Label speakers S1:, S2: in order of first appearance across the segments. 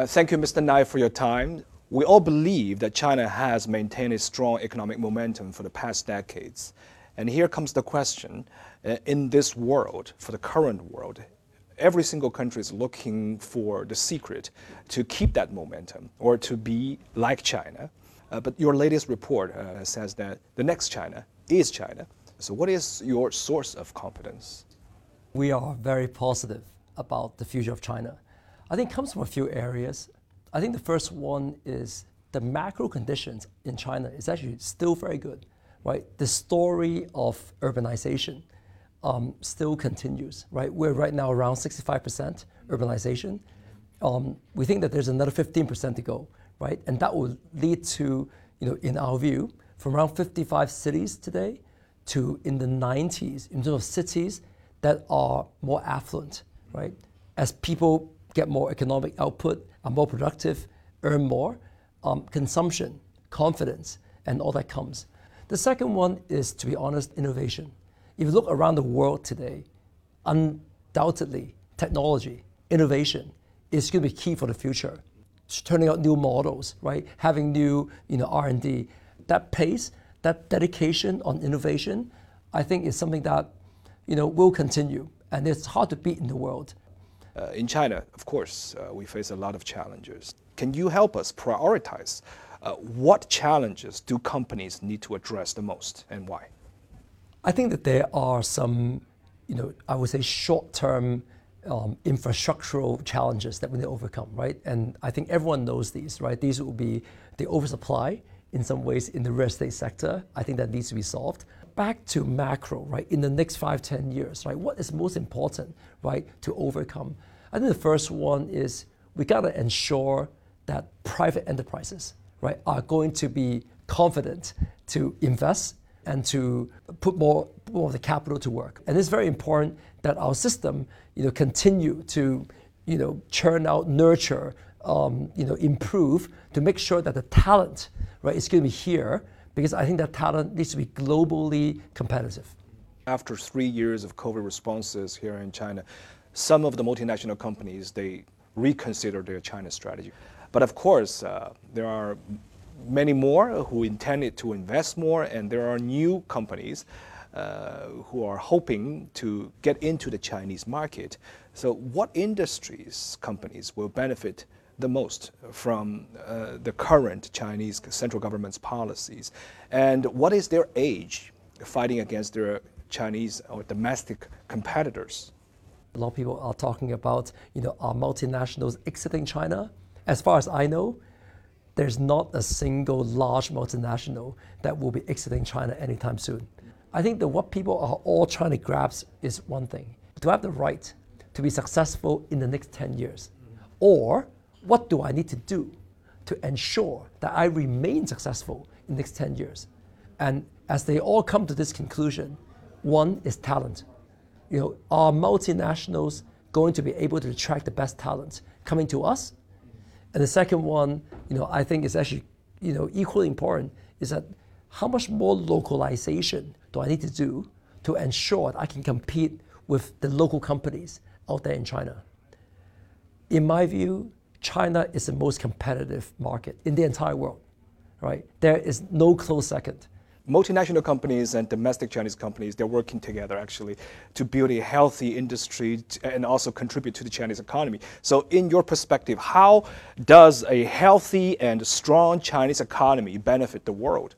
S1: Uh, thank you, Mr. Ngai, for your time. We all believe that China has maintained a strong economic momentum for the past decades. And here comes the question uh, in this world, for the current world, every single country is looking for the secret to keep that momentum or to be like China. Uh, but your latest report uh, says that the next China is China. So, what is your source of confidence?
S2: We are very positive about the future of China. I think it comes from a few areas. I think the first one is the macro conditions in China is actually still very good, right? The story of urbanization um, still continues, right? We're right now around 65% urbanization. Um, we think that there's another 15% to go, right? And that will lead to, you know, in our view, from around 55 cities today to in the 90s in terms of cities that are more affluent, right? As people get more economic output, are more productive, earn more, um, consumption, confidence, and all that comes. The second one is, to be honest, innovation. If you look around the world today, undoubtedly, technology, innovation is going to be key for the future. Turning out new models, right? Having new, you know, R&D. That pace, that dedication on innovation, I think is something that, you know, will continue. And it's hard to beat in the world.
S1: Uh, in China, of course, uh, we face a lot of challenges. Can you help us prioritize uh, what challenges do companies need to address the most and why?
S2: I think that there are some, you know, I would say short-term um, infrastructural challenges that we need to overcome, right? And I think everyone knows these, right? These will be the oversupply in some ways in the real estate sector. I think that needs to be solved. Back to macro, right? In the next five, ten years, right? What is most important, right, to overcome? I think the first one is we got to ensure that private enterprises, right, are going to be confident to invest and to put more, more of the capital to work. And it's very important that our system, you know, continue to, you know, churn out, nurture, um, you know, improve to make sure that the talent, right, is going to be here because I think that talent needs to be globally competitive.
S1: After three years of COVID responses here in China, some of the multinational companies they reconsider their China strategy. But of course, uh, there are many more who intended to invest more, and there are new companies uh, who are hoping to get into the Chinese market. So, what industries companies will benefit the most from uh, the current Chinese central government's policies, and what is their age fighting against their Chinese or domestic competitors?
S2: A lot of people are talking about, you know, are multinationals exiting China? As far as I know, there's not a single large multinational that will be exiting China anytime soon. I think that what people are all trying to grasp is one thing to have the right to be successful in the next 10 years. Or what do I need to do to ensure that I remain successful in the next 10 years? And as they all come to this conclusion, one is talent. You know, are multinationals going to be able to attract the best talent coming to us and the second one, you know, I think is actually, you know, equally important is that how much more localization do I need to do to ensure that I can compete with the local companies out there in China? In my view, China is the most competitive market in the entire world, right? There is no close second
S1: multinational companies and domestic Chinese companies, they're working together actually to build a healthy industry and also contribute to the Chinese economy. So, in your perspective, how does a healthy and strong Chinese economy benefit the world?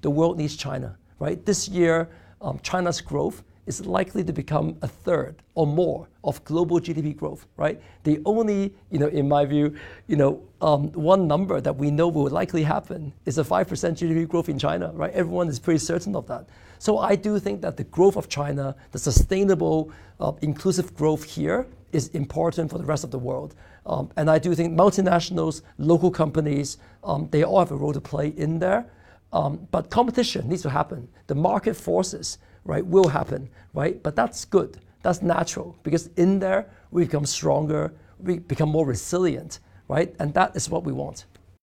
S2: The world needs China, right? This year, um, China's growth is likely to become a third or more of global GDP growth, right? The only, you know, in my view, you know, um, one number that we know will likely happen is a 5% GDP growth in China, right? Everyone is pretty certain of that. So I do think that the growth of China, the sustainable, uh, inclusive growth here is important for the rest of the world. Um, and I do think multinationals, local companies, um, they all have a role to play in there. Um, but competition needs to happen. The market forces right, will happen, right? But that's good. That's natural because in there we become stronger, we become more resilient, right? And that is what we want.